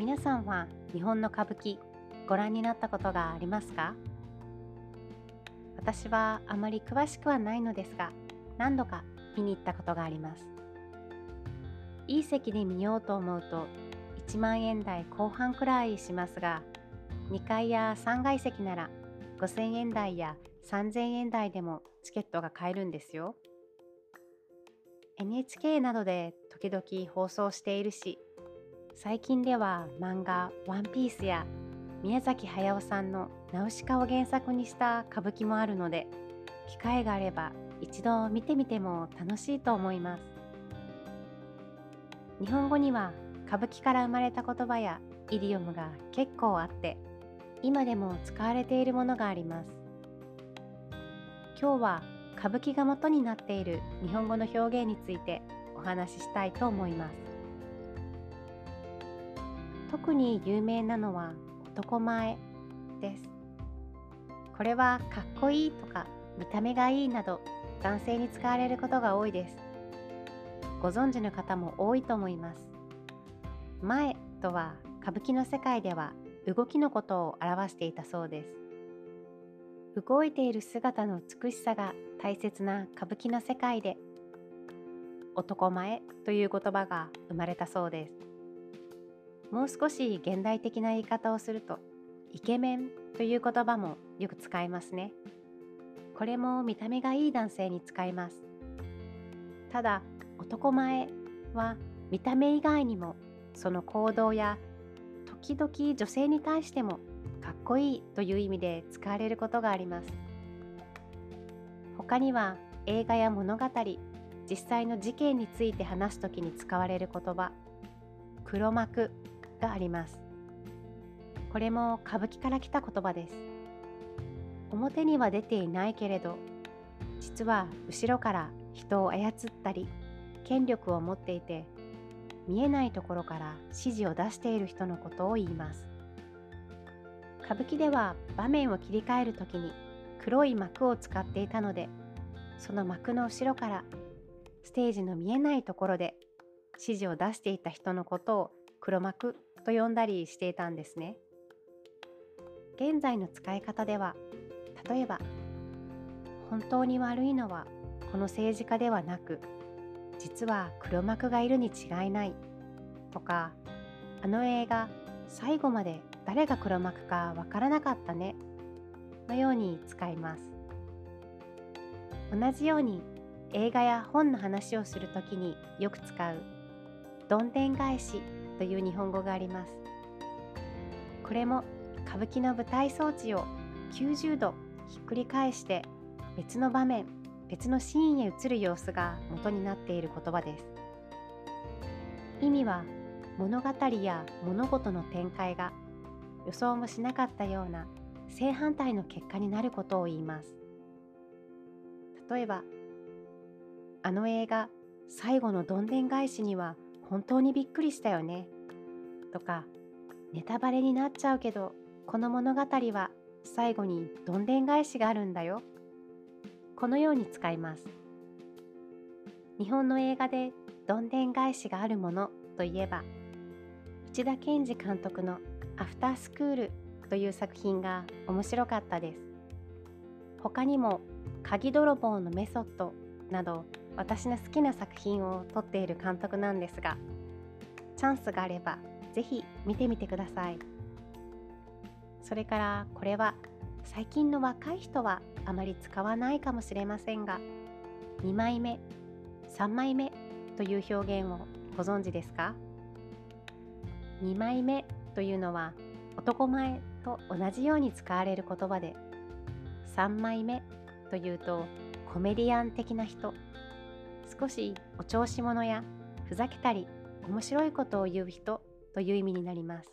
皆さんは日本の歌舞伎ご覧になったことがありますか？私はあまり詳しくはないのですが何度か見に行ったことがあります。いい席で見ようと思うと1万円台後半くらいしますが2階や3階席なら5000円台や3000円台でもチケットが買えるんですよ。NHK などで時々放送しているし最近では漫画「ワンピースや宮崎駿さんの「ナウシカ」を原作にした歌舞伎もあるので機会があれば一度見てみても楽しいと思います。日本語には歌舞伎から生まれた言葉やイディオムが結構あって今でも使われているものがあります。今日は歌舞伎が元になっている日本語の表現についてお話ししたいと思います。特に有名なのは男前です。これはかっこいいとか見た目がいいなど男性に使われることが多いです。ご存知の方も多いと思います。前とは歌舞伎の世界では動きのことを表していたそうです。動いている姿の美しさが大切な歌舞伎の世界で男前という言葉が生まれたそうです。もう少し現代的な言い方をするとイケメンという言葉もよく使いますね。これも見た目がいい男性に使います。ただ男前は見た目以外にもその行動や時々女性に対してもかっこいいという意味で使われることがあります。他には映画や物語実際の事件について話す時に使われる言葉黒幕。があります。これも歌舞伎から来た言葉です。表には出ていないけれど実は後ろから人を操ったり権力を持っていて見えないところから指示を出している人のことを言います。歌舞伎では場面を切り替える時に黒い幕を使っていたのでその幕の後ろからステージの見えないところで指示を出していた人のことを黒幕と呼んだりしていたんですね。現在の使い方では例えば本当に悪いのはこの政治家ではなく実は黒幕がいるに違いないとかあの映画最後まで誰が黒幕かわからなかったねのように使います同じように映画や本の話をするときによく使うどんでん返しという日本語があります。これも歌舞伎の舞台装置を90度ひっくり返して別の場面別のシーンへ移る様子が元になっている言葉です意味は物語や物事の展開が予想もしなかったような正反対の結果になることを言います例えばあの映画最後のどんでん返しには本当にびっくりしたよね。とか、ネタバレになっちゃうけど、この物語は最後にどんでん返しがあるんだよ。このように使います。日本の映画でどんでん返しがあるものといえば、内田健二監督のアフタースクールという作品が面白かったです。他にも、鍵泥棒のメソッドなど私の好きな作品を撮っている監督なんですがチャンスがあれば是非見てみてください。それからこれは最近の若い人はあまり使わないかもしれませんが2枚目3枚目という表現をご存知ですか？2枚目というのは男前と同じように使われる言葉で3枚目というとコメディアン的な人少しお調子者やふざけたり面白いことを言う人という意味になります。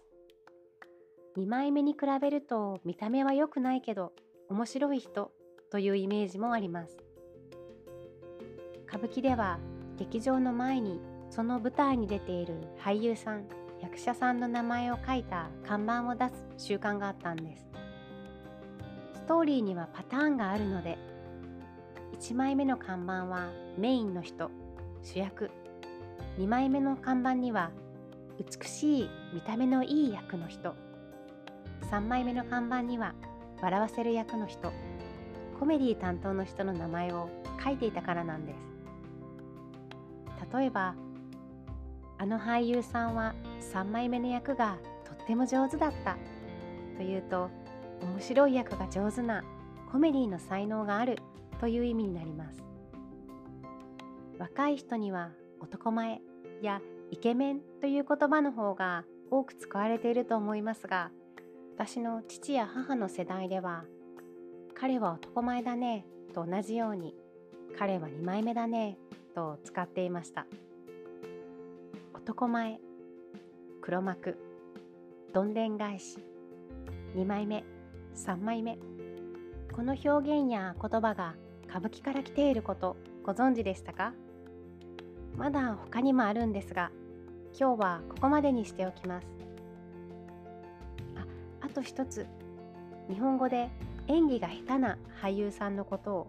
2枚目に比べると見た目は良くないけど面白い人というイメージもあります。歌舞伎では劇場の前にその舞台に出ている俳優さん役者さんの名前を書いた看板を出す習慣があったんです。ストーリーにはパターンがあるので1枚目の看板はメインの人主役。2枚目の看板には美しい見た目のいい役の人。3枚目の看板には笑わせる役の人。コメディ担当の人の名前を書いていたからなんです。例えばあの俳優さんは3枚目の役がとっても上手だった。というと面白い役が上手なコメディの才能がある。という意味になります。若い人には男前やイケメンという言葉の方が多く使われていると思いますが私の父や母の世代では彼は男前だねと同じように彼は2枚目だねと使っていました。男前黒幕どんでん返し2枚目3枚目この表現や言葉が歌舞伎から来ていることご存知でしたか？まだ他にもあるんですが今日はここまでにしておきます。ああと一つ。日本語で演技が下手な俳優さんのことを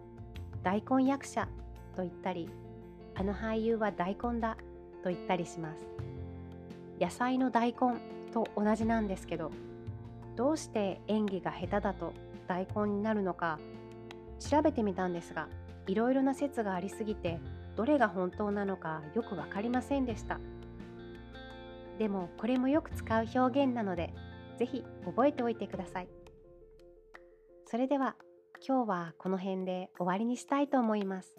大根役者と言ったりあの俳優は大根だと言ったりします。野菜の大根と同じなんですけどどうして演技が下手だと大根になるのか調べてみたんですがいろいろな説がありすぎてどれが本当なのかよく分かりませんでした。でもこれもよく使う表現なので是非覚えておいてください。それでは今日はこの辺で終わりにしたいと思います。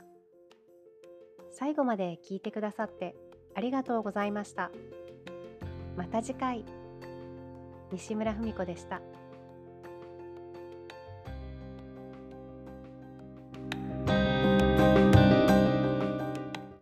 最後まで聞いてくださってありがとうございました。また次回。西村文子でした。